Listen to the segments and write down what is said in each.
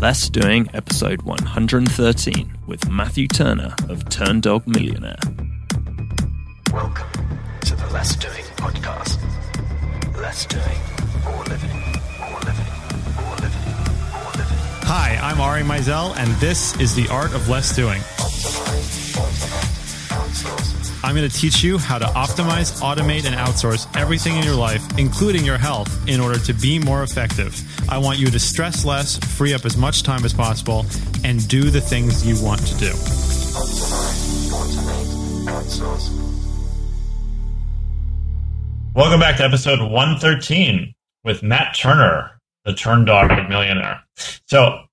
Less Doing, episode 113, with Matthew Turner of Turndog Millionaire. Welcome to the Less Doing podcast. Less doing, more living, more living, more living, more living. Hi, I'm Ari Meisel, and this is The Art of Less Doing. I'm going to teach you how to optimize, automate, and outsource everything in your life, including your health, in order to be more effective. I want you to stress less, free up as much time as possible, and do the things you want to do. Welcome back to episode 113 with Matt Turner, the Turndog Millionaire. So,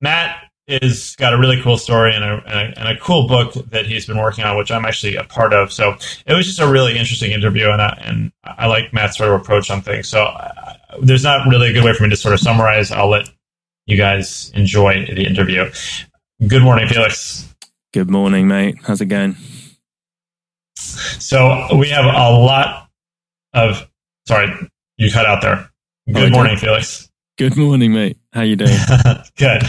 Matt is got a really cool story and a, and a, and a cool book that he's been working on, which I'm actually a part of. So, it was just a really interesting interview, and I, and I like Matt's sort of approach on things. So, uh, there's not really a good way for me to sort of summarize. I'll let you guys enjoy the interview. Good morning, Felix. Good morning, mate. How's it going? So, we have a lot of. Sorry, you cut out there. Good okay. morning, Felix. Good morning, mate. How you doing? good.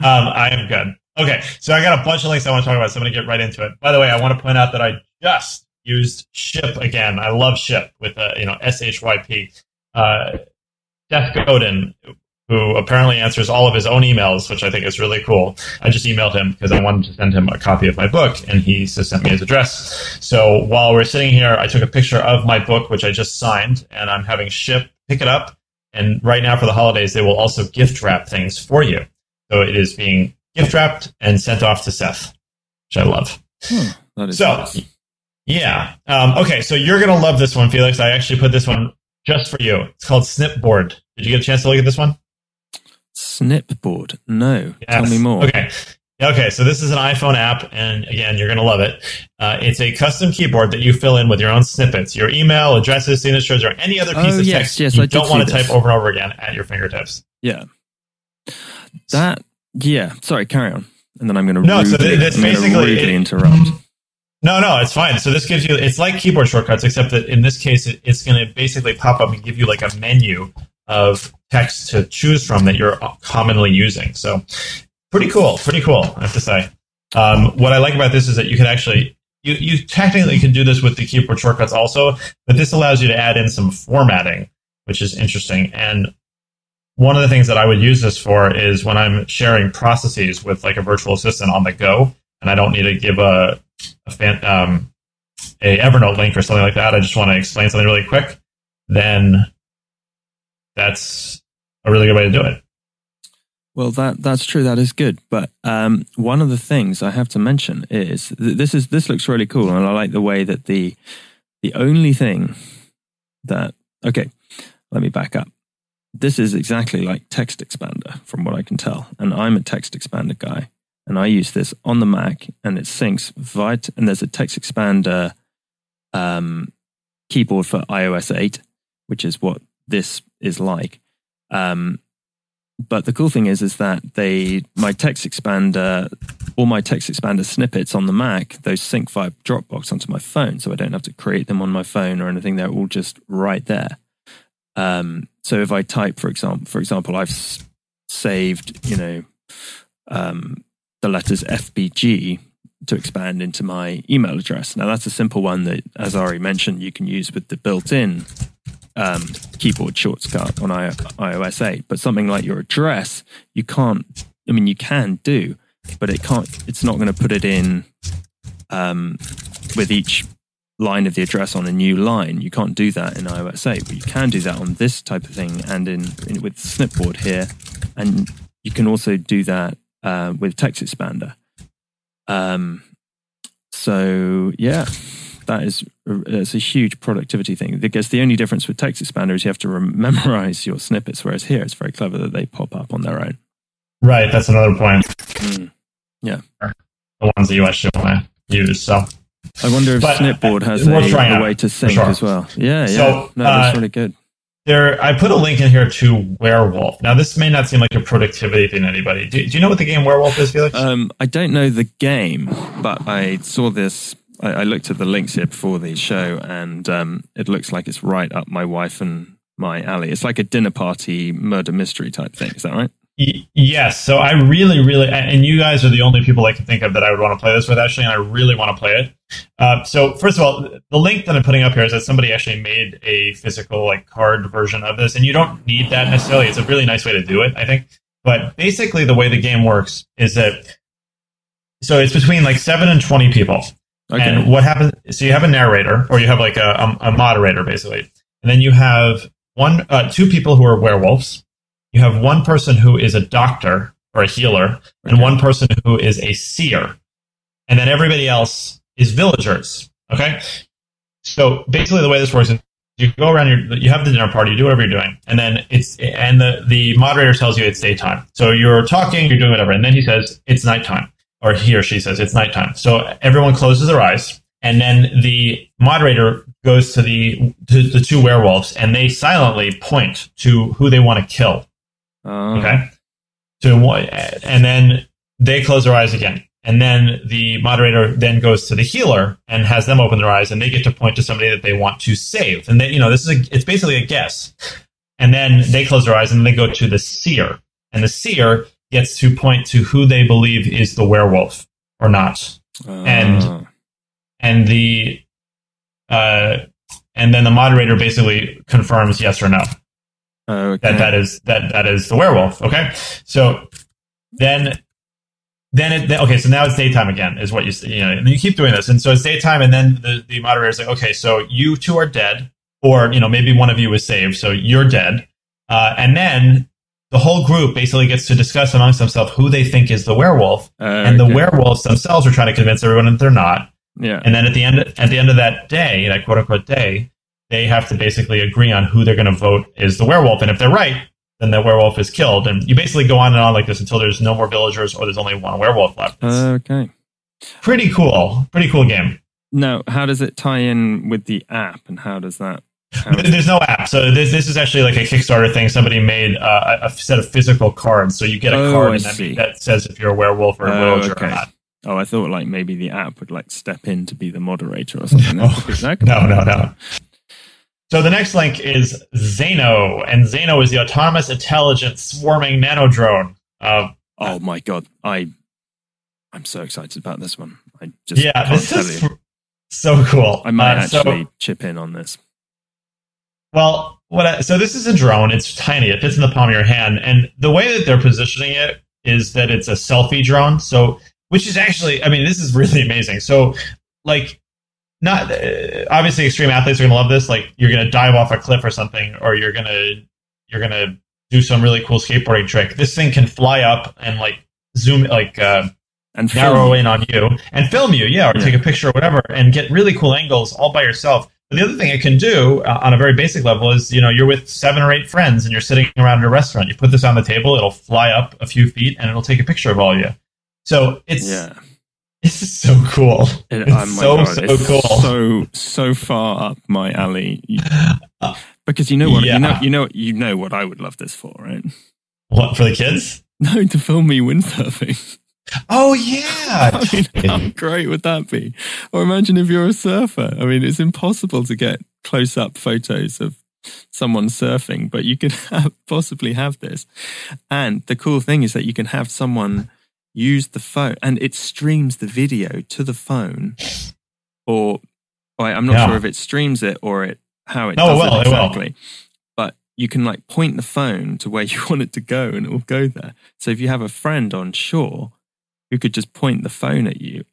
Um, I am good. Okay, so I got a bunch of links I want to talk about, so I'm going to get right into it. By the way, I want to point out that I just used Shyp again. I love Shyp with a, you know S H Y P. Uh, Seth Godin, who apparently answers all of his own emails, which I think is really cool. I just emailed him because I wanted to send him a copy of my book, and he just sent me his address. So while we're sitting here, I took a picture of my book, which I just signed, and I'm having Shyp pick it up. And right now for the holidays, they will also gift wrap things for you. So it is being gift wrapped and sent off to Seth, which I love. Hmm, that is So, nice. yeah. Um, okay, so you're going to love this one, Felix. I actually put this one just for you. It's called Snipboard. Did you get a chance to look at this one? Snipboard. No. Tell me more. Okay. Okay, so this is an iPhone app, and again, you're going to love it. Uh, it's a custom keyboard that you fill in with your own snippets, your email, addresses, signatures, or any other piece Oh, of yes, text yes, you I don't want to this. type over and over again at your fingertips. Yeah. That. Yeah. Sorry. Carry on. And then I'm going to No, so rudely, this basically- rudely it- interrupt. No, no, it's fine. So this gives you, it's like keyboard shortcuts, except that in this case, it, it's going to basically pop up and give you like a menu of text to choose from that you're commonly using. So pretty cool, pretty cool, I have to say. Um, what I like about this is that you can actually, you, you technically can do this with the keyboard shortcuts also, but this allows you to add in some formatting, which is interesting. And one of the things that I would use this for is when I'm sharing processes with like a virtual assistant on the go, and I don't need to give a, a fan, um, a Evernote link or something like that. I just want to explain something really quick. Then that's a really good way to do it. Well, that that's true. That is good. But um, one of the things I have to mention is th- this is this looks really cool, and I like the way that the the only thing that okay, let me back up. This is exactly like Text Expander, from what I can tell, and I'm a Text Expander guy, and I use this on the Mac, and it syncs via t- and there's a Text Expander um, keyboard for iOS 8, which is what this is like. Um, but the cool thing is, is that they my text expander, all my text expander snippets on the Mac, those sync via Dropbox onto my phone, so I don't have to create them on my phone or anything. They're all just right there. Um, so if I type, for example, for example, I've s- saved, you know, um, the letters FBG to expand into my email address. Now that's a simple one that, as Ari mentioned, you can use with the built-in um, keyboard shortcut on I- iOS 8. But something like your address, you can't. I mean, you can do, but it can't. It's not going to put it in um, with each line of the address on a new line. You can't do that in iOS 8, but you can do that on this type of thing and in, in with Snipboard here, and you can also do that uh, with Text Expander. Um, so yeah, that is it's a huge productivity thing because the only difference with text expander is you have to rem- memorize your snippets whereas here it's very clever that they pop up on their own Right. That's another point. Mm. The ones that you actually want to use. So, i wonder if But, snipboard has a, a way to sync sure. as well yeah yeah So, no that's uh, really good there, I put a link in here to Werewolf. Now, this may not seem like a productivity thing to anybody. Do, do you know what the game Werewolf is, Felix? um, i don't know the game but i saw this I, I looked at the links here before the show and um, it looks like it's right up my wife and my alley it's like a dinner party murder mystery type thing is that right yes. So I really, really, and you guys are the only people I can think of that I would want to play this with, actually, and I really want to play it. Uh, so first of all, the link that I'm putting up here is that somebody actually made a physical like card version of this, and you don't need that necessarily. It's a really nice way to do it, I think. But basically, the way the game works is that so it's between like seven and twenty people. Okay. And what happens? So you have a narrator, or you have like a, a, a moderator, basically, and then you have one, uh, two people who are werewolves. You have one person who is a doctor or a healer, and Okay. one person who is a seer, and then everybody else is villagers. Okay. So basically, the way this works is you go around your, you have the dinner party, you do whatever you're doing, and then it's, and the the moderator tells you it's daytime. So you're talking, you're doing whatever, and then he says it's nighttime or he or she says it's nighttime. So everyone closes their eyes, and then the moderator goes to the to the two werewolves, and they silently point to who they want to kill. Oh. Okay, to and then they close their eyes again, and then the moderator then goes to the healer and has them open their eyes, and they get to point to somebody that they want to save. And they, you know, this is a, it's basically a guess. And then they close their eyes, and they go to the seer, and the seer gets to point to who they believe is the werewolf or not And- Oh. and the uh, and then the moderator basically confirms yes or no okay. that that is that that is the werewolf. Okay, so then then it then, okay, so now it's daytime again, is what you you know, and you keep doing this, and so it's daytime, and then the the moderator is like, okay, so you two are dead, or you know maybe one of you was saved, so you're dead, uh, and then. The whole group basically gets to discuss amongst themselves who they think is the werewolf, uh, and the Okay. werewolves themselves are trying to convince everyone that they're not. Yeah. And then at the end, at the end of that day, that quote unquote day, they have to basically agree on who they're going to vote is the werewolf. And if they're right, then the werewolf is killed. And you basically go on and on like this until there's no more villagers or there's only one werewolf left. It's Okay. pretty cool. Pretty cool game. Now, how does it tie in with the app, and how does that? There's no app, so this this is actually like a Kickstarter thing. Somebody made uh, a set of physical cards, so you get a Oh, card and that, that says if you're a werewolf or a Oh, villager okay. or not. Oh, I thought like maybe the app would like step in to be the moderator or something. No. That could- that could- No, no, no. So the next link is Zano, and Zano is the autonomous, intelligent, swarming nano drone. Uh, Oh my god, I, I'm so excited about this one. I just yeah, this is so cool. I might Uh, so- actually chip in on this. Well, what I, so this is a drone. It's tiny. It fits in the palm of your hand, and the way that they're positioning it is that it's a selfie drone. So, which is actually, I mean, this is really amazing. So, like, not uh, obviously extreme athletes are going to love this. Like, you're going to dive off a cliff or something, or you're going to you're going to do some really cool skateboarding trick. This thing can fly up and like zoom, like uh, And narrow in on you and film you, yeah, or Yeah. take a picture or whatever, and get really cool angles all by yourself. But the other thing it can do uh, on a very basic level is, you know, you're with seven or eight friends and you're sitting around at a restaurant. You put this on the table, it'll fly up a few feet and it'll take a picture of all of you. So it's Yeah, it's so cool. It- It's oh my so, God, so it's cool. So so far up my alley. Because you know what you know Yeah. you know you know what I would love this for, right? What for the kids? No, to film me windsurfing. Oh yeah. I mean, how great would that be? Or imagine if you're a surfer. I mean, it's impossible to get close up photos of someone surfing, but you could have, possibly have this. And the cool thing is that you can have someone use the phone and it streams the video to the phone. Or I'm not Yeah. sure if it streams it or it how it oh, No, it does will, it it exactly. But you can like point the phone to where you want it to go and it will go there. So if you have a friend on shore who could just point the phone at you,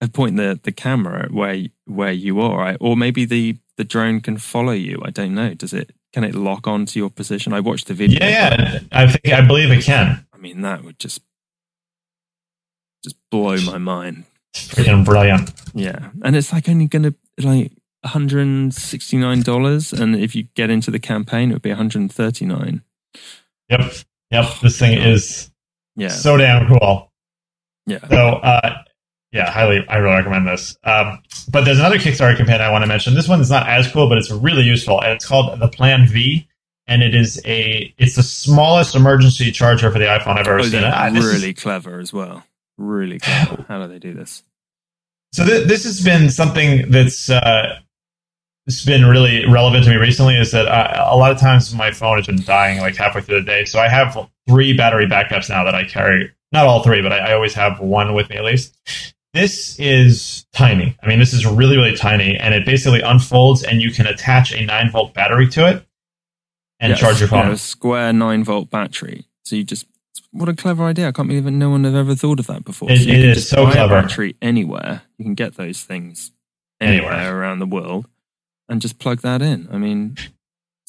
uh, point the, the camera at where where you are, right? or maybe the the drone can follow you. I don't know. Does it? Can it lock onto your position? I watched the video. Yeah, yeah. I think I believe it can. I mean, that would just just blow my mind. Freaking brilliant. Yeah, and it's like only going to like. $169 and if you get into the campaign it would be 139 Yep. Yep. This thing is yeah so damn cool. Yeah So, uh, yeah, highly, I really recommend this. Um, but there's another Kickstarter campaign I want to mention. This one's not as cool, but it's really useful, and it's called the Plan V. And it is a, it's the smallest emergency charger for the iPhone I've ever oh, seen. they're Ah, is- really clever as well really clever how do they do this so th- this has been something that's uh, it's been really relevant to me recently. Is that I, a lot of times my phone has been dying like halfway through the day, so I have three battery backups now that I carry. Not all three, but I, I always have one with me at least. This is tiny. I mean, this is really, really tiny, and it basically unfolds, and you can attach a nine volt battery to it and Yes, charge your phone. yeah, a square nine volt battery. So you just what a clever idea! I can't believe that no one had ever thought of that before. It- so you it can is just so clever. A battery anywhere. You can get those things anywhere, Anywhere. around the world, and just plug that in. I mean,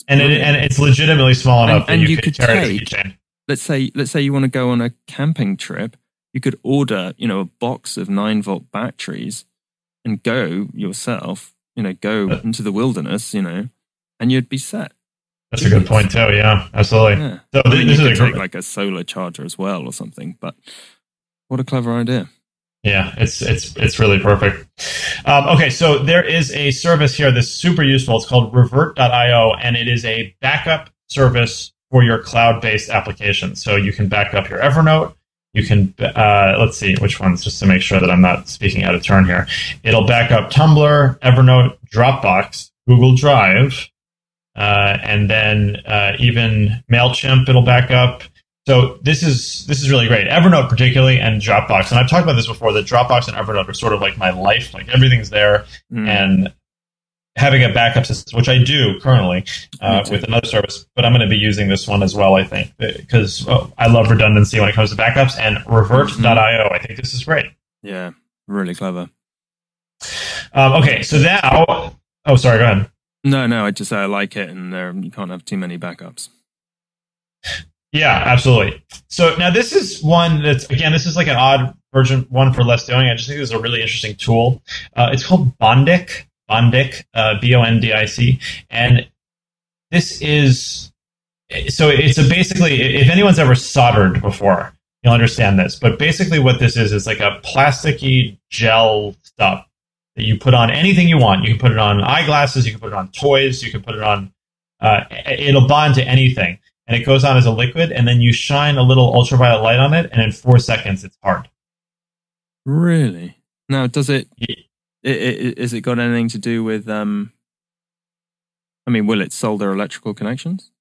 and it, and it's legitimately small And- enough that and you, you could could take- keychain. Let's say let's say you want to go on a camping trip, you could order you know a box of nine volt batteries and go yourself. You know, go into the wilderness. You know, and you'd be set. That's a good point too. Yeah, absolutely. Yeah. So I mean, this you is could a take like a solar charger as well or something. But what a clever idea! yeah, it's it's it's really perfect. Um, okay, so there is a service here that's super useful. It's called Revert.io, and it is a backup service for your cloud-based applications. So you can back up your Evernote. You can uh, let's see which ones, just to make sure that I'm not speaking out of turn here. It'll back up Tumblr, Evernote, Dropbox, Google Drive, uh, and then uh, even Mailchimp. It'll back up. So this is this is really great. Evernote particularly and Dropbox, and I've talked about this before. That Dropbox and Evernote are sort of like my life. Like everything's there, Mm. and having a backup system, which I do currently uh, with another service, but I'm going to be using this one as well. I think because well, I love redundancy when it comes to backups and Revert.io. I think this is great. yeah, really clever. Um, okay, so now, oh, sorry, go ahead. No, no, I just say I like it, and there you can't have too many backups. Yeah, absolutely. So now this is one that's again, this is like an odd version one for less doing. I just think this is a really interesting tool. Uh, it's called Bondic, Bondic, uh, B O N D I C, and this is so it's a basically if anyone's ever soldered before, you'll understand this. But basically, what this is is like a plasticky gel stuff that you put on anything you want. You can put it on eyeglasses, you can put it on toys, you can put it on. Uh, it'll bond to anything and it goes on as a liquid, and then you shine a little ultraviolet light on it, and in four seconds, it's hard. Really? Now, does it, Yeah. i i is it got anything to do with? um I mean, will it solder electrical connections?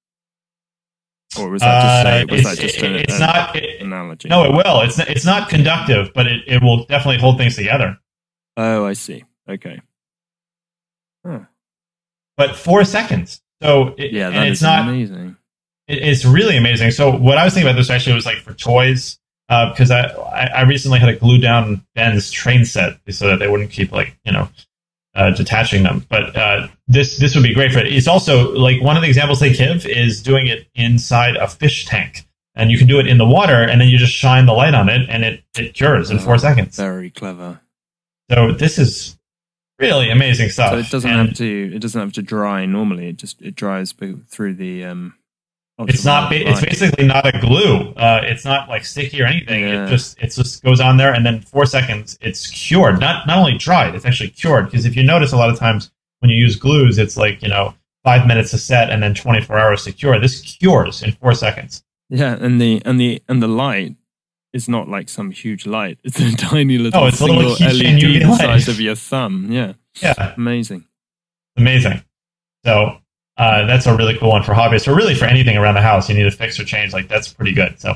Or was that just, Uh, a, was it's- that just an, it's not- it- analogy? No, it will. It's it's not conductive, but it, it will definitely hold things together. Oh, I see. Okay. Huh. But four seconds. So it, Yeah, that it's not. amazing. it- it's really amazing. So what I was thinking about this actually was like for toys, because I, I I recently had to glue down Ben's train set so that they wouldn't keep like you know uh, detaching them. But uh, this this would be great for it. It's also like one of the examples they give is doing it inside a fish tank, and you can do it in the water, and then you just shine the light on it, and it it cures in four seconds. Very clever. So this is really amazing stuff. So it doesn't And- have to. It doesn't have to dry normally. It just it dries through the. um It's not. It's basically not a glue. Uh, it's not like sticky or anything. Yeah. It just it just goes on there, and then four seconds, it's cured. Not not only dried, it's actually cured. Because if you notice, a lot of times when you use glues, it's like you know five minutes to set and then twenty four hours to cure. This cures in four seconds. Yeah, and the and the and the light is not like some huge light. It's a tiny little Oh, it's a little single LED the size of your thumb. Yeah, Yeah, amazing. amazing. So. Uh, that's a really cool one for hobbyists, or really for anything around the house. You need to fix or change. Like that's pretty good. So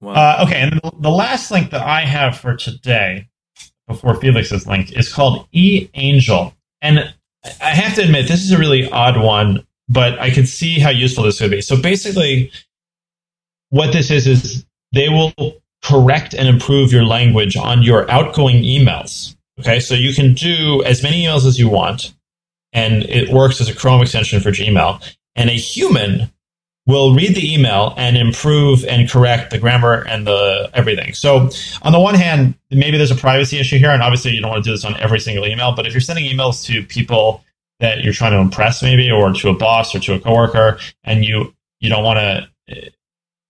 Wow. Uh, okay, and the- the last link that I have for today, before Felix's link, is called E Angel. And I have to admit, this is a really odd one, but I can see how useful this would be. So basically, what this is, is they will correct and improve your language on your outgoing emails. Okay, so you can do as many emails as you want, and it works as a Chrome extension for Gmail. And a human will read the email and improve and correct the grammar and the everything. So on the one hand, maybe there's a privacy issue here, and obviously you don't want to do this on every single email. But if you're sending emails to people that you're trying to impress, maybe, or to a boss or to a coworker, and you you don't want to eh,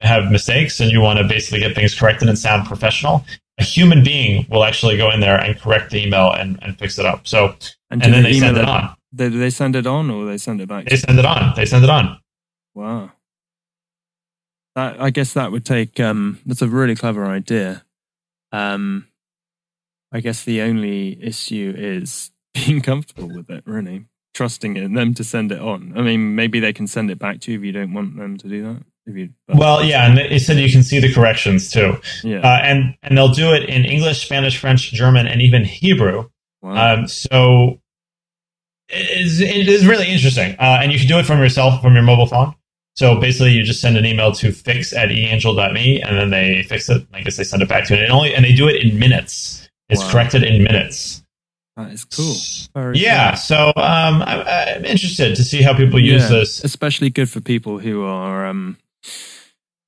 have mistakes and you want to basically get things corrected and sound professional, a human being will actually go in there and correct the email and, and fix it up. So and and then they email send it on. They, do they send it on or they send it back? They send it on. They send it on. Wow. That, I guess that would take. Um, that's a really clever idea. Um, I guess the only issue is being comfortable with it. Really trusting in them to send it on. I mean, maybe they can send it back to you if you don't want them to do that. If you, Well, yeah, and it said you can see the corrections too, yeah. uh, and and they'll do it in English, Spanish, French, German, and even Hebrew. wow. Um, so is, it is really interesting, uh, and you can do it from yourself from your mobile phone. So basically, you just send an email to fix at eangel.me, and then they fix it. I guess they send it back to you, and only and they do it in minutes. It's Wow. corrected in minutes. that is cool. Very Yeah, cool. so um, I'm, I'm interested to see how people use Yeah, this. especially good for people who are um,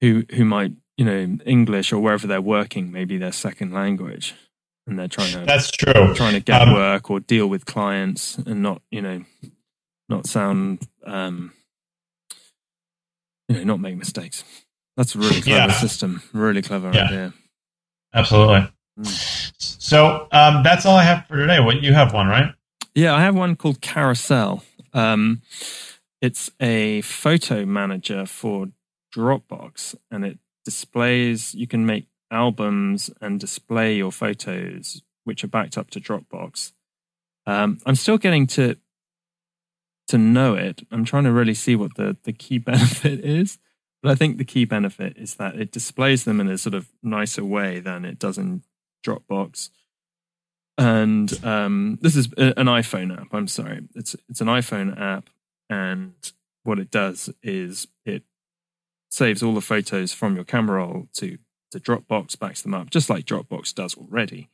who who might you know English or wherever they're working, maybe their second language, and they're trying to That's true. trying to get Um, work or deal with clients and not you know not sound um, you know not make mistakes. That's a really clever Yeah. system. Really clever Yeah. idea. Absolutely. Mm. So um, that's all I have for today. What you have one, right? Yeah, I have one called Carousel. Um, it's a photo manager for Dropbox, and it displays. You can make albums and display your photos, which are backed up to Dropbox. Um, I'm still getting to to know it. I'm trying to really see what the the key benefit is. But I think the key benefit is that it displays them in a sort of nicer way than it does in Dropbox and um, this is an iPhone app. I'm sorry, it's it's an iPhone app, and what it does is it saves all the photos from your camera roll to to Dropbox, backs them up, just like Dropbox does already.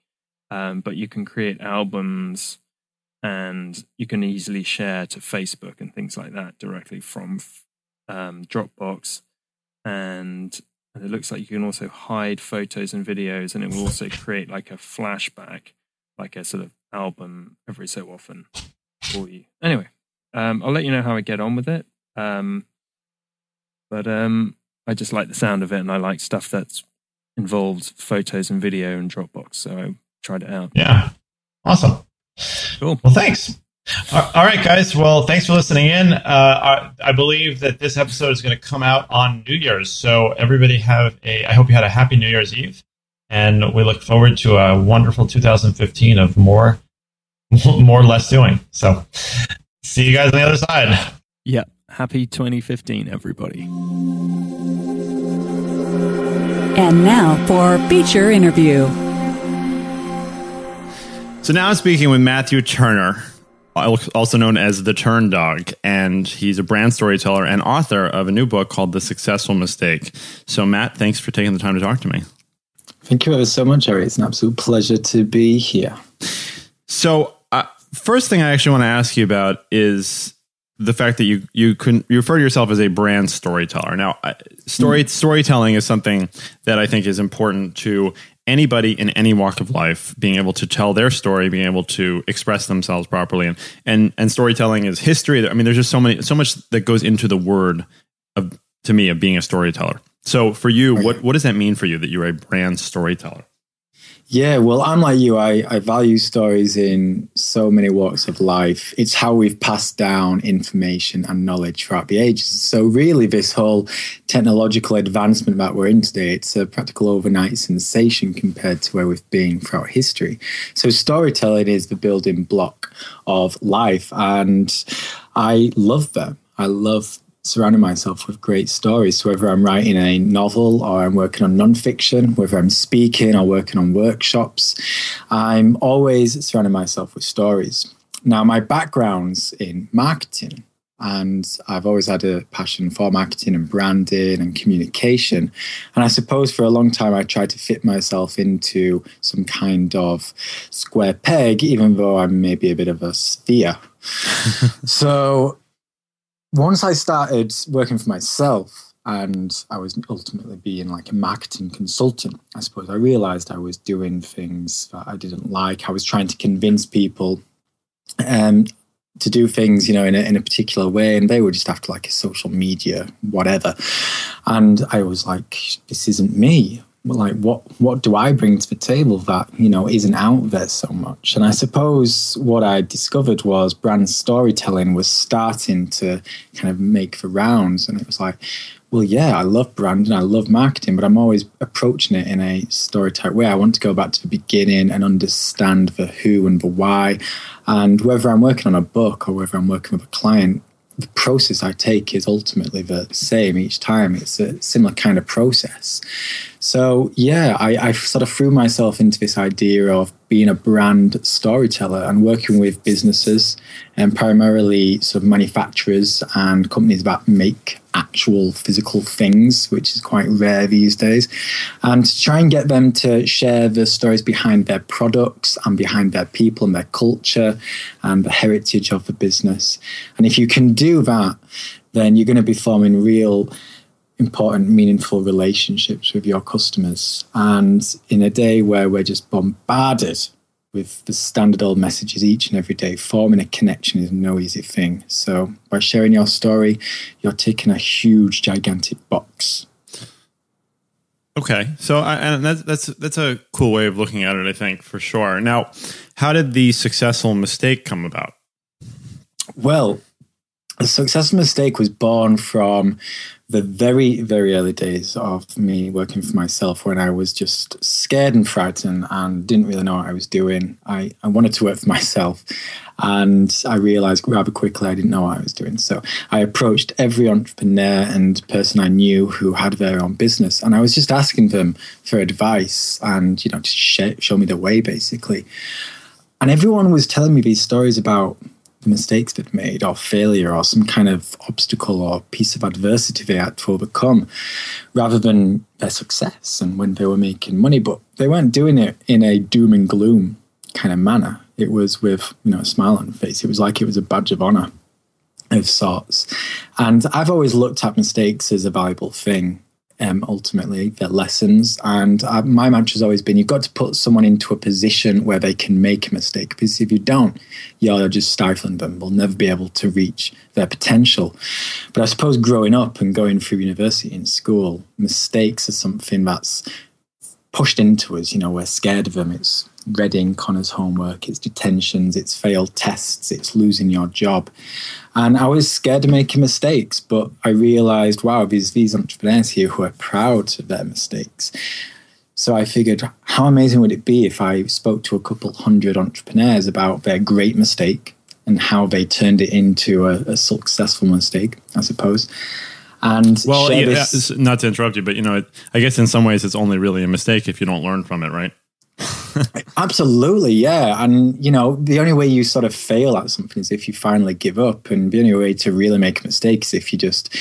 Um, but you can create albums, and you can easily share to Facebook and things like that directly from um, Dropbox, and and it looks like you can also hide photos and videos, and it will also create like a flashback like a sort of album every so often for you. Anyway, um, I'll let you know how I get on with it. Um, but um, I just like the sound of it, and I like stuff that involves photos and video and Dropbox. So I tried it out. Yeah. Awesome. Cool. Well, thanks. All all right, guys. Well, thanks for listening in. Uh, I, I believe that this episode is going to come out on New Year's. So everybody have a. I hope you had a happy New Year's Eve, and we look forward to a wonderful 2015 of more, more less doing. So, see you guys on the other side. Yeah. Happy 2015, everybody. And now for feature interview. So now I'm speaking with Matthew Turner, also known as the Turndog, and he's a brand storyteller and author of a new book called The Successful Mistake. So, Matt, thanks for taking the time to talk to me. Thank you ever so much, Ari. It's an absolute pleasure to be here. So, uh, first thing I actually want to ask you about is the fact that you you can you refer to yourself as a brand storyteller. Now, story mm. storytelling is something that I think is important to anybody in any walk of life being able to tell their story, being able to express themselves properly, and and and storytelling is history. I mean, there's just so many so much that goes into the word of to me of being a storyteller. So, for you, what what does that mean for you that you're a brand storyteller? Yeah, well, I'm like you. I, I value stories in so many walks of life. It's how we've passed down information and knowledge throughout the ages. So, really, this whole technological advancement that we're in today, it's a practical overnight sensation compared to where we've been throughout history. So, storytelling is the building block of life. And I love them. I love surrounding myself with great stories. So whether I'm writing a novel or I'm working on nonfiction, whether I'm speaking or working on workshops, I'm always surrounding myself with stories. Now, my background's in marketing. And I've always had a passion for marketing and branding and communication. And I suppose for a long time, I tried to fit myself into some kind of square peg, even though I'm maybe a bit of a sphere. so once I started working for myself and I was ultimately being like a marketing consultant, I suppose I realized I was doing things that I didn't like. I was trying to convince people um, to do things, you know, in a, in a particular way, and they were just after like a social media, whatever. And I was like, this isn't me like what what do I bring to the table that you know isn't out there so much? And I suppose what I discovered was brand storytelling was starting to kind of make the rounds, and it was like, well, yeah, I love branding, I love marketing, but I'm always approaching it in a story type way. I want to go back to the beginning and understand the who and the why, and whether I'm working on a book or whether I'm working with a client, the process I take is ultimately the same each time. It's a similar kind of process. So yeah, I, I sort of threw myself into this idea of being a brand storyteller and working with businesses and primarily sort of manufacturers and companies that make actual physical things, which is quite rare these days, and to try and get them to share the stories behind their products and behind their people and their culture and the heritage of the business. And if you can do that, then you're going to be forming real important, meaningful relationships with your customers. And in a day where we're just bombarded with the standard old messages each and every day, forming a connection is no easy thing. So by sharing your story, you're taking a huge, gigantic box. Okay, so I, and that's that's that's a cool way of looking at it, I think for sure. Now, how did the successful mistake come about? Well, the successful mistake was born from the very, very early days of me working for myself when I was just scared and frightened and didn't really know what I was doing. I, I wanted to work for myself and I realized rather quickly I didn't know what I was doing. So I approached every entrepreneur and person I knew who had their own business and I was just asking them for advice and, you know, to show me the way basically. And everyone was telling me these stories about mistakes they'd made or failure or some kind of obstacle or piece of adversity they had to overcome rather than their success and when they were making money. But they weren't doing it in a doom and gloom kind of manner. It was with you know a smile on the face. It was like it was a badge of honor of sorts. And i've always looked at mistakes as a valuable thing um, ultimately their lessons. And uh, my mantra has always been you've got to put someone into a position where they can make a mistake because if you don't, you're just stifling them. They'll never be able to reach their potential. But I suppose growing up and going through university and school, mistakes are something that's pushed into us. You know, we're scared of them. It's reading Connor's homework, it's detentions, it's failed tests, it's losing your job. And I was scared of making mistakes, but I realized, wow, there's these entrepreneurs here who are proud of their mistakes. So I figured, how amazing would it be if I spoke to a couple hundred entrepreneurs about their great mistake and how they turned it into a, a successful mistake, I suppose. And well, yeah, not to interrupt you, but you know, I guess in some ways it's only really a mistake if you don't learn from it, right? Absolutely, yeah. And you know, the only way you sort of fail at something is if you finally give up, and the only way to really make mistakes if you just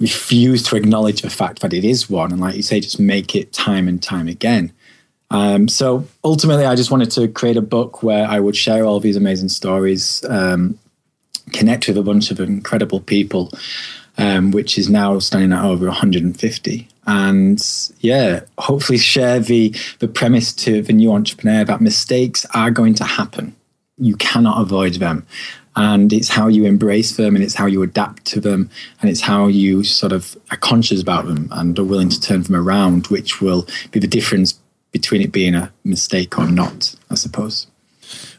refuse to acknowledge the fact that it is one, and like you say, just make it time and time again. Um, so ultimately, I just wanted to create a book where I would share all these amazing stories, um, connect with a bunch of incredible people, um, which is now standing at over 150 and yeah hopefully share the the premise to the new entrepreneur that mistakes are going to happen. You cannot avoid them. And it's how you embrace them and it's how you adapt to them and it's how you sort of are conscious about them and are willing to turn them around which will be the difference between it being a mistake or not i suppose.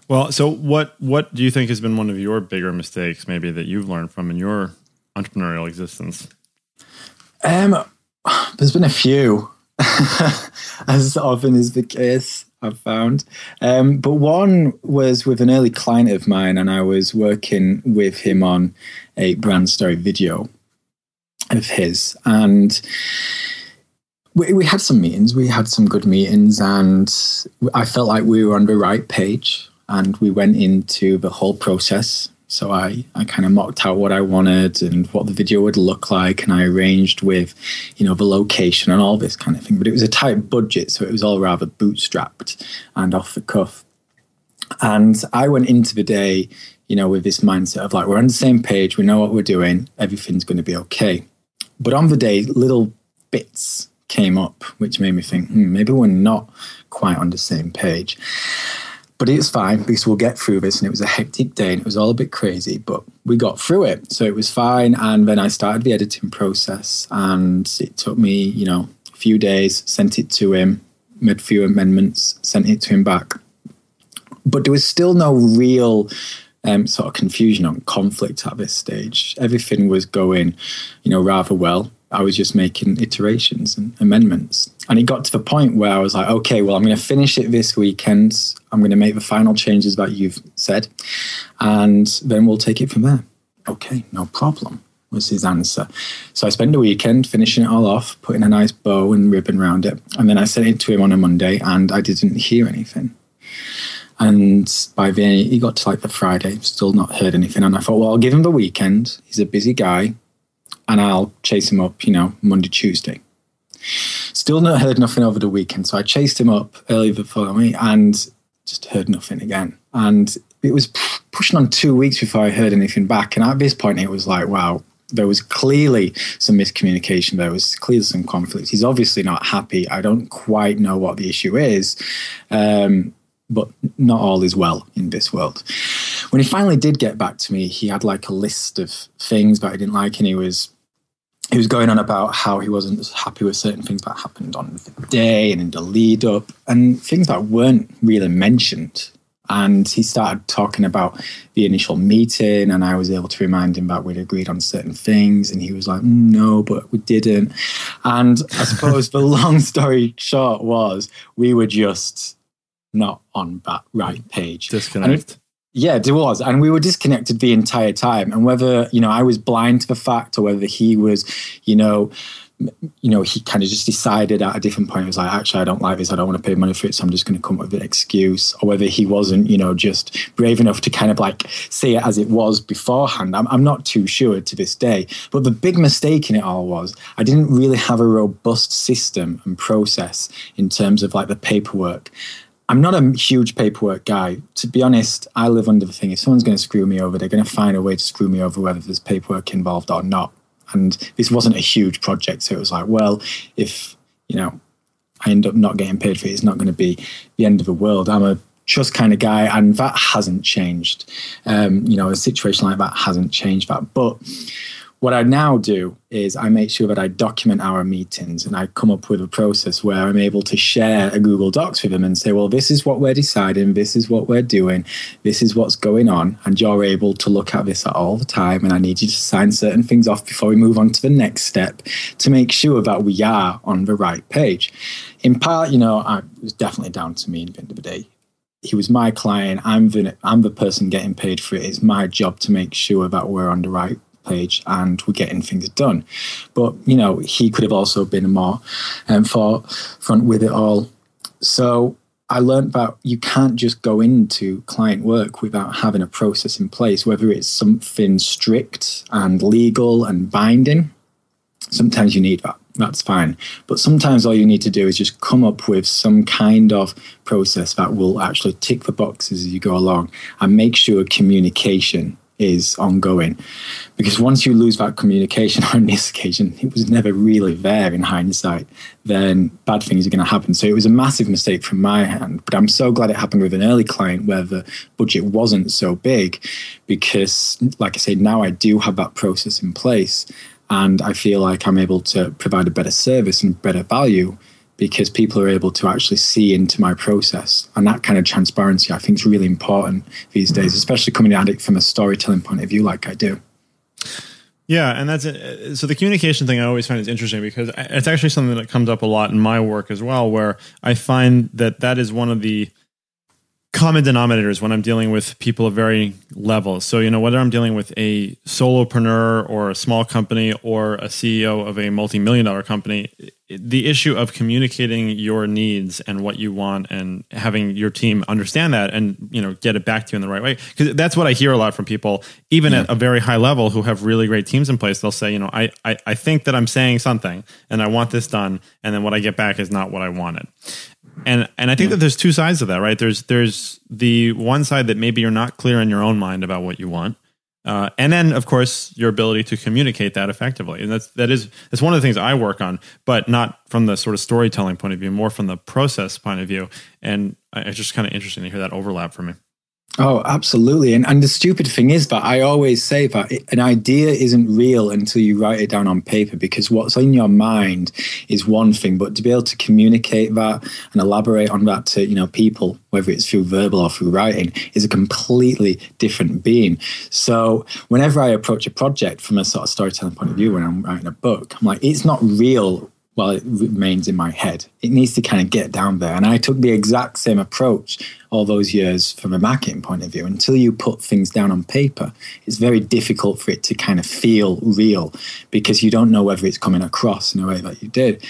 Well so what what do you think has been one of your bigger mistakes maybe that you've learned from in your entrepreneurial existence? Um there's been a few, as often is the case. I've found. Um, but one was with an early client of mine, and I was working with him on a brand story video of his. And we, we had some meetings, we had some good meetings, and I felt like we were on the right page. And we went into the whole process so I, I kind of mocked out what I wanted and what the video would look like, and I arranged with, you know, the location and all this kind of thing. But it was a tight budget, so it was all rather bootstrapped and off the cuff. And I went into the day, you know, with this mindset of like, we're on the same page, we know what we're doing, everything's going to be okay. But on the day, little bits came up, which made me think, hmm, maybe we're not quite on the same page. But it's fine because we'll get through this. And it was a hectic day and it was all a bit crazy, but we got through it. So it was fine. And then I started the editing process and it took me, you know, a few days, sent it to him, made a few amendments, sent it to him back. But there was still no real um, sort of confusion on conflict at this stage. Everything was going, you know, rather well. I was just making iterations and amendments. And it got to the point where I was like, okay, well, I'm going to finish it this weekend. I'm going to make the final changes that you've said, and then we'll take it from there. okay, no problem, was his answer. So I spent the weekend finishing it all off, putting a nice bow and ribbon around it. And then I sent it to him on a Monday and I didn't hear anything. And by the he got to like the Friday, still not heard anything. And I thought, well, I'll give him the weekend. He's a busy guy, and I'll chase him up, you know, Monday, Tuesday. Still not heard nothing over the weekend. So I chased him up early the following week and just heard nothing again. And it was pushing on two weeks before I heard anything back. And at this point, it was like, wow, there was clearly some miscommunication. There was clearly some conflict. He's obviously not happy. I don't quite know what the issue is. Um, but not all is well in this world. When he finally did get back to me, he had like a list of things that I didn't like, and he was he was going on about how he wasn't happy with certain things that happened on the day and in the lead up, and things that weren't really mentioned. And he started talking about the initial meeting, and I was able to remind him that we'd agreed on certain things, and he was like, mm, "No, but we didn't." And I suppose the long story short was we were just not on that right page. Disconnect. Yeah, it was. And we were disconnected the entire time. And whether, you know, I was blind to the fact or whether he was, you know, you know, he kind of just decided at a different point, he was like, actually, I don't like this. I don't want to pay money for it. So I'm just going to come up with an excuse. Or whether he wasn't, you know, just brave enough to kind of like say it as it was beforehand. I'm, I'm not too sure to this day. But the big mistake in it all was I didn't really have a robust system and process in terms of like the paperwork. I'm not a huge paperwork guy. To be honest, I live under the thing if someone's going to screw me over, they're going to find a way to screw me over, whether there's paperwork involved or not. And this wasn't a huge project. So it was like, well, if, you know, I end up not getting paid for it, it's not going to be the end of the world. I'm a trust kind of guy, and that hasn't changed. Um, you know, a situation like that hasn't changed that. But what I now do is I make sure that I document our meetings and I come up with a process where I'm able to share a Google Docs with them and say, well, this is what we're deciding, this is what we're doing, this is what's going on, and you're able to look at this all the time. And I need you to sign certain things off before we move on to the next step to make sure that we are on the right page. In part, you know, I, it was definitely down to me at the end of the day he was my client. I'm the I'm the person getting paid for it. It's my job to make sure that we're on the right page and we're getting things done. But, you know, he could have also been more um, forefront with it all. So I learned that you can't just go into client work without having a process in place, whether it's something strict and legal and binding. Sometimes you need that. That's fine. But sometimes all you need to do is just come up with some kind of process that will actually tick the boxes as you go along and make sure communication is ongoing. Because once you lose that communication on this occasion, it was never really there in hindsight, then bad things are going to happen. So it was a massive mistake from my hand. But I'm so glad it happened with an early client where the budget wasn't so big because, like I said, now I do have that process in place. And I feel like I'm able to provide a better service and better value because people are able to actually see into my process. And that kind of transparency, I think, is really important these mm-hmm. days, especially coming at it from a storytelling point of view, like I do. Yeah, and that's it. so the communication thing I always find is interesting because it's actually something that comes up a lot in my work as well, where I find that that is one of the common denominators when I'm dealing with people of varying levels. So, you know, whether I'm dealing with a solopreneur or a small company or a CEO of a multi million dollar company, the issue of communicating your needs and what you want and having your team understand that and, you know, get it back to you in the right way. Because that's what I hear a lot from people, even yeah. at a very high level who have really great teams in place. They'll say, you know, I, I, I think that I'm saying something and I want this done. And then what I get back is not what I wanted and and I think that there's two sides of that, right? There's there's the one side that maybe you're not clear in your own mind about what you want, uh, and then of course your ability to communicate that effectively, and that's that is that's one of the things I work on, but not from the sort of storytelling point of view, more from the process point of view, and it's just kind of interesting to hear that overlap for me. Oh, absolutely. And and the stupid thing is that I always say that an idea isn't real until you write it down on paper because what's in your mind is one thing, but to be able to communicate that and elaborate on that to, you know, people, whether it's through verbal or through writing, is a completely different being. So whenever I approach a project from a sort of storytelling point of view when I'm writing a book, I'm like, it's not real while it remains in my head. It needs to kind of get down there. And I took the exact same approach all those years from a marketing point of view. Until you put things down on paper, it's very difficult for it to kind of feel real because you don't know whether it's coming across in a way that you did.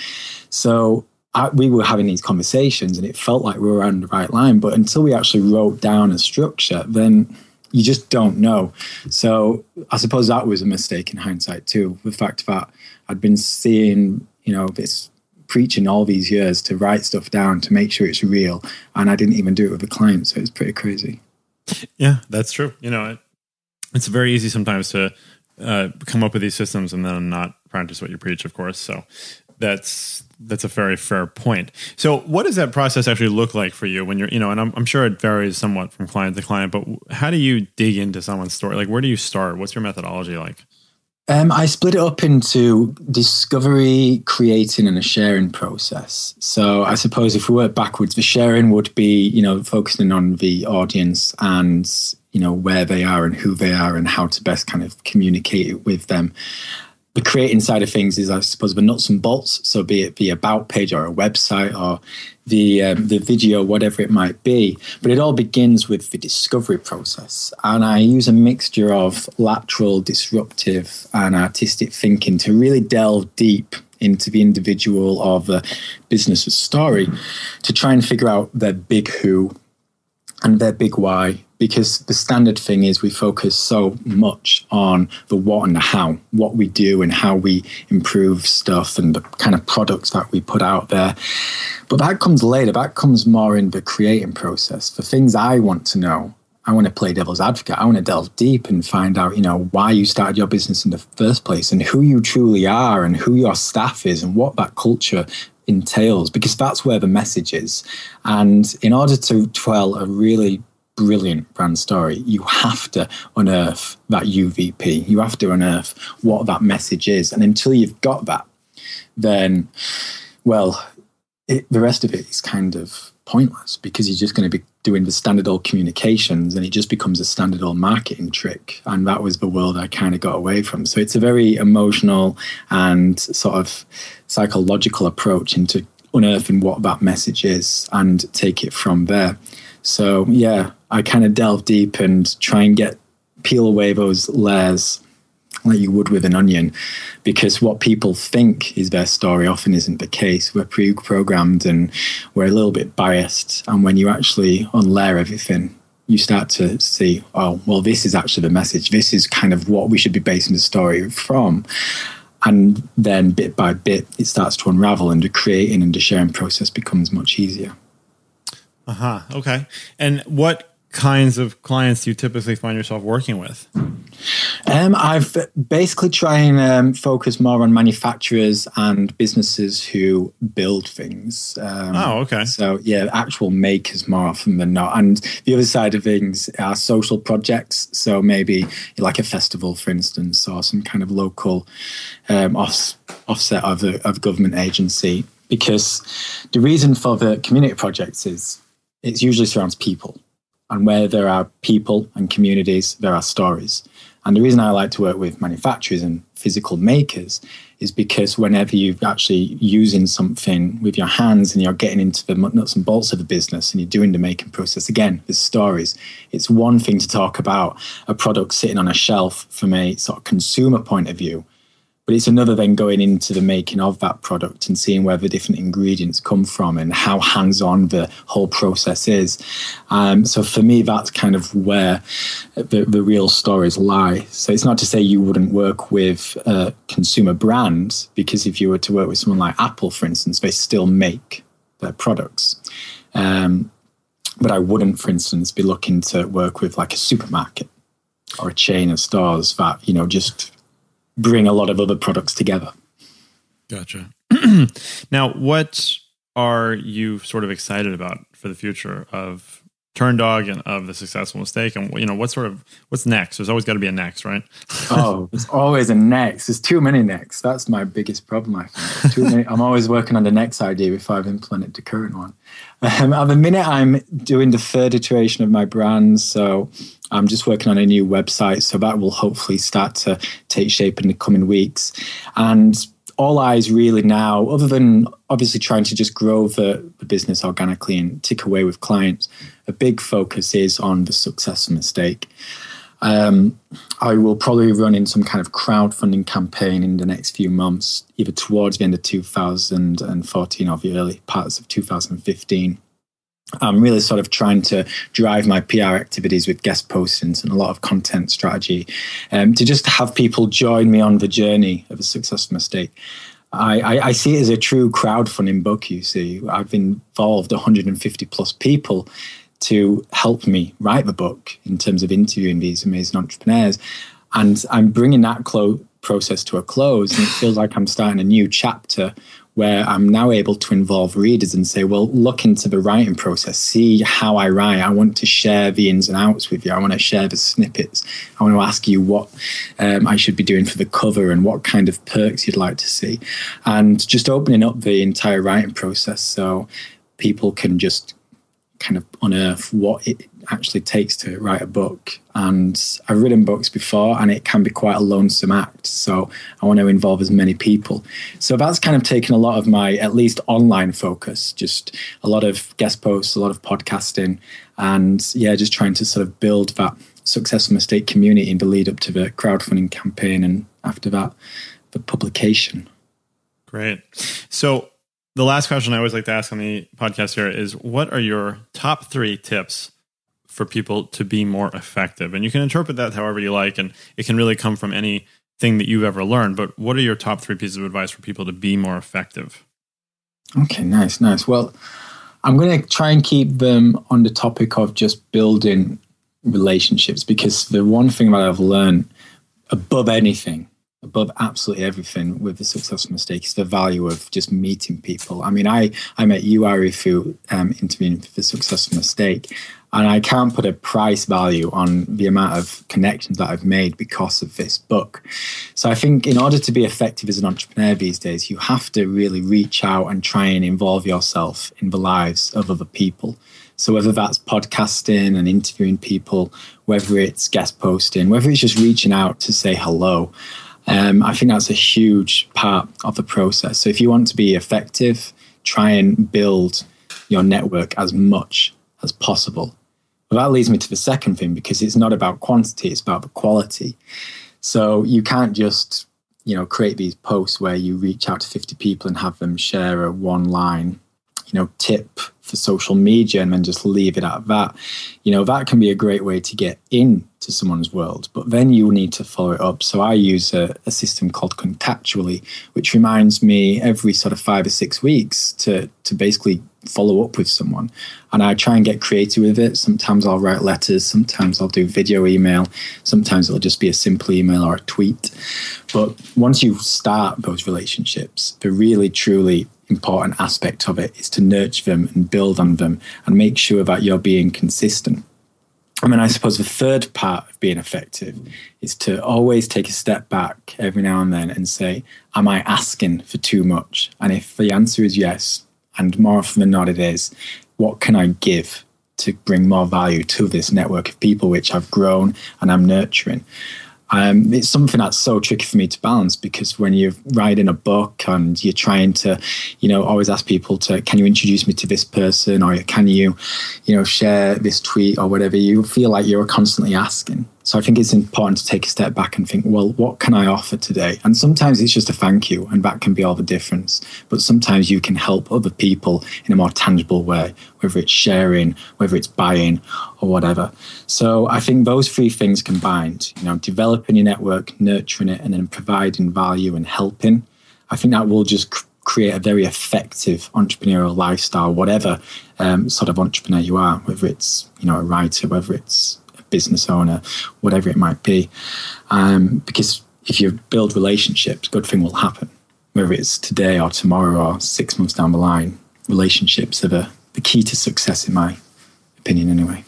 So I, we were having these conversations and it felt like we were on the right line. But until we actually wrote down a structure, then you just don't know. So I suppose that was a mistake in hindsight too. The fact that I'd been seeing, you know, this preaching all these years to write stuff down to make sure it's real, and I didn't even do it with a client, so it's pretty crazy. Yeah, that's true. You know, it, it's very easy sometimes to uh, come up with these systems and then not practice what you preach, of course. So that's that's a very fair point. So, what does that process actually look like for you when you're, you know, and I'm, I'm sure it varies somewhat from client to client, but how do you dig into someone's story? Like, where do you start? What's your methodology like? Um, I split it up into discovery, creating, and a sharing process. So I suppose if we work backwards, the sharing would be, you know, focusing on the audience and you know where they are and who they are and how to best kind of communicate it with them the creating side of things is, I suppose, the nuts and bolts. So, be it the about page or a website or the um, the video, whatever it might be. But it all begins with the discovery process, and I use a mixture of lateral, disruptive, and artistic thinking to really delve deep into the individual or the business story to try and figure out their big who and their big why because the standard thing is we focus so much on the what and the how, what we do and how we improve stuff and the kind of products that we put out there. But that comes later, that comes more in the creating process. For things I want to know, I want to play devil's advocate. I want to delve deep and find out, you know, why you started your business in the first place and who you truly are and who your staff is and what that culture entails because that's where the message is. And in order to tell a really brilliant brand story, you have to unearth that UVP. You have to unearth what that message is. And until you've got that, then, well, it, the rest of it is kind of pointless because you're just going to be doing the standard old communications and it just becomes a standard old marketing trick. And that was the world I kind of got away from. So it's a very emotional and sort of psychological approach into unearthing what that message is and take it from there. So yeah, I kind of delve deep and try and get peel away those layers like you would with an onion, because what people think is their story often isn't the case. We're pre-programmed and we're a little bit biased, and when you actually unlayer everything, you start to see, oh, well, this is actually the message. This is kind of what we should be basing the story from. And then bit by bit, it starts to unravel, and the creating and the sharing process becomes much easier. Uh huh. Okay. And what kinds of clients do you typically find yourself working with? Um, I've basically try and um, focus more on manufacturers and businesses who build things. Um, oh, okay. So yeah, actual makers more often than not. And the other side of things are social projects. So maybe like a festival, for instance, or some kind of local um, off, offset of a of government agency. Because the reason for the community projects is it usually surrounds people. And where there are people and communities, there are stories. And the reason I like to work with manufacturers and physical makers is because whenever you're actually using something with your hands and you're getting into the nuts and bolts of the business and you're doing the making process, again, there's stories. It's one thing to talk about a product sitting on a shelf from a sort of consumer point of view, but it's another then going into the making of that product and seeing where the different ingredients come from and how hands-on the whole process is. Um, so for me, that's kind of where the, the real stories lie. So it's not to say you wouldn't work with a consumer brand, because if you were to work with someone like Apple, for instance, they still make their products. Um, but I wouldn't, for instance, be looking to work with like a supermarket or a chain of stores that you know just bring a lot of other products together. Gotcha. now, what are you sort of excited about for the future of Turndog and of the successful mistake? And you know, what sort of what's next? There's always got to be a next, right? oh, there's always a next. There's too many next. That's my biggest problem. I think too many. I'm always working on the next idea before I've implemented the current one. Um, at the minute, I'm doing the third iteration of my brand, so I'm just working on a new website. So that will hopefully start to take shape in the coming weeks. And all eyes really now, other than obviously trying to just grow the, the business organically and tick away with clients, a big focus is on the success mistake. Um, I will probably run in some kind of crowdfunding campaign in the next few months, either towards the end of 2014 or the early parts of 2015. I'm really sort of trying to drive my PR activities with guest postings and a lot of content strategy um, to just have people join me on the journey of a successful mistake. I, I, I, see it as a true crowdfunding book, you see. I've involved 150 plus people to help me write the book in terms of interviewing these amazing entrepreneurs. And I'm bringing that clo- process to a close. And it feels like I'm starting a new chapter where I'm now able to involve readers and say, well, look into the writing process, see how I write. I want to share the ins and outs with you. I want to share the snippets. I want to ask you what um, I should be doing for the cover and what kind of perks you'd like to see. And just opening up the entire writing process so people can just kind of unearth what it actually takes to write a book. And I've written books before, and it can be quite a lonesome act. So I want to involve as many people. So that's kind of taken a lot of my, at least online focus, just a lot of guest posts, a lot of podcasting, and yeah, just trying to sort of build that successful mistake community in the lead up to the crowdfunding campaign, and after that, the publication. Great. So the last question I always like to ask on the podcast here is what are your top three tips for people to be more effective? And you can interpret that however you like, and it can really come from anything that you've ever learned. But what are your top three pieces of advice for people to be more effective? Okay, nice, nice. Well, I'm going to try and keep them on the topic of just building relationships because the one thing that I've learned above anything above absolutely everything with the successful mistake is the value of just meeting people. I mean, I, I met you, Ari, through um, interviewing for the successful mistake, and I can't put a price value on the amount of connections that I've made because of this book. So I think in order to be effective as an entrepreneur these days, you have to really reach out and try and involve yourself in the lives of other people. So whether that's podcasting and interviewing people, whether it's guest posting, whether it's just reaching out to say hello, um, I think that's a huge part of the process. So if you want to be effective, try and build your network as much as possible. Well, that leads me to the second thing because it's not about quantity, it's about the quality. So you can't just, you know, create these posts where you reach out to 50 people and have them share a one line, you know, tip for social media and then just leave it at that. You know, that can be a great way to get into someone's world, but then you need to follow it up. So I use a, a, system called Contactually, which reminds me every sort of five or six weeks to to basically follow up with someone. And I try and get creative with it. Sometimes I'll write letters, sometimes I'll do video email, sometimes it'll just be a simple email or a tweet. But once you start those relationships, they're really truly important aspect of it is to nurture them and build on them and make sure that you're being consistent. I mean, I suppose the third part of being effective is to always take a step back every now and then and say, Am I asking for too much? And if the answer is yes, and more often than not it is, what can I give to bring more value to this network of people which I've grown and I'm nurturing? Um, it's something that's so tricky for me to balance because when you're writing a book and you're trying to, you know, always ask people to, can you introduce me to this person or can you, you know, share this tweet or whatever, you feel like you're constantly asking. So I think it's important to take a step back and think, well, what can I offer today? And sometimes it's just a thank you, and that can be all the difference. But sometimes you can help other people in a more tangible way, whether it's sharing, whether it's buying, or whatever. So I think those three things combined, you know, developing your network, nurturing it, and then providing value and helping, I think that will just create a very effective entrepreneurial lifestyle, whatever um, sort of entrepreneur you are, whether it's you know a writer, whether it's business owner, whatever it might be. Um, because if you build relationships, good thing will happen. Whether it's today or tomorrow or six months down the line, relationships are the, the key to success, in my opinion, anyway.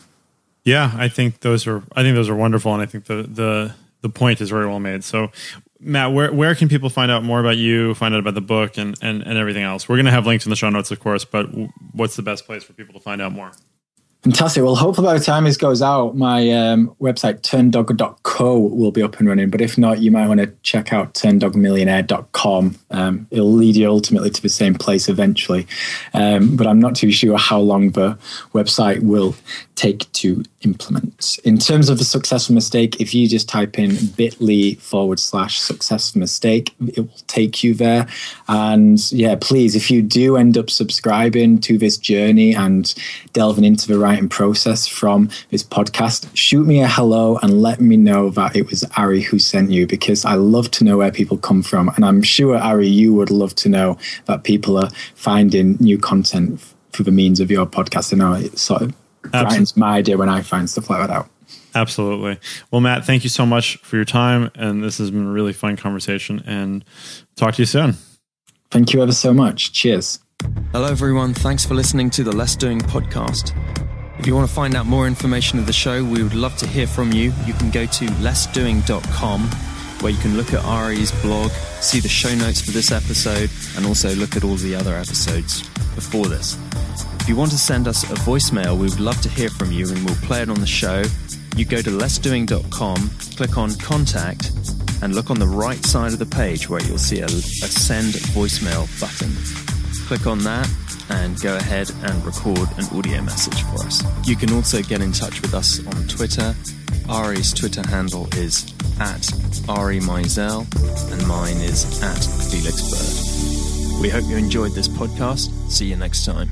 Yeah, I think those are I think those are wonderful, and I think the the the point is very well made. So, Matt, where where can people find out more about you, find out about the book, and and, and everything else? We're going to have links in the show notes, of course, but what's the best place for people to find out more? Fantastic. Well, hopefully by the time this goes out, my um, website, turndog.co, will be up and running. But if not, you might want to check out turndogmillionaire.com. Um, it'll lead you ultimately to the same place eventually. Um, but I'm not too sure how long the website will take to implement. In terms of the successful mistake, if you just type in bit.ly forward slash successful mistake, it will take you there. And yeah, please, if you do end up subscribing to this journey and delving into the writing process from this podcast, shoot me a hello and let me know that it was Ari who sent you because I love to know where people come from. And I'm sure, Ari, you would love to know that people are finding new content through the means of your podcast. I know it sort of brightens my idea when I find stuff like that out. Absolutely. Well, Matt, thank you so much for your time. And this has been a really fun conversation. And talk to you soon. Thank you ever so much. Cheers. Hello, everyone. Thanks for listening to the Less Doing podcast. If you want to find out more information of the show, we would love to hear from you. You can go to lessdoing.com where you can look at Ari's blog, see the show notes for this episode, and also look at all the other episodes before this. If you want to send us a voicemail, we would love to hear from you and we'll play it on the show. You go to lessdoing.com, click on contact, and look on the right side of the page where you'll see a, a send voicemail button. Click on that and go ahead and record an audio message for us. You can also get in touch with us on Twitter. Ari's Twitter handle is at Ari Meisel and mine is at Felix Bird. We hope you enjoyed this podcast. See you next time.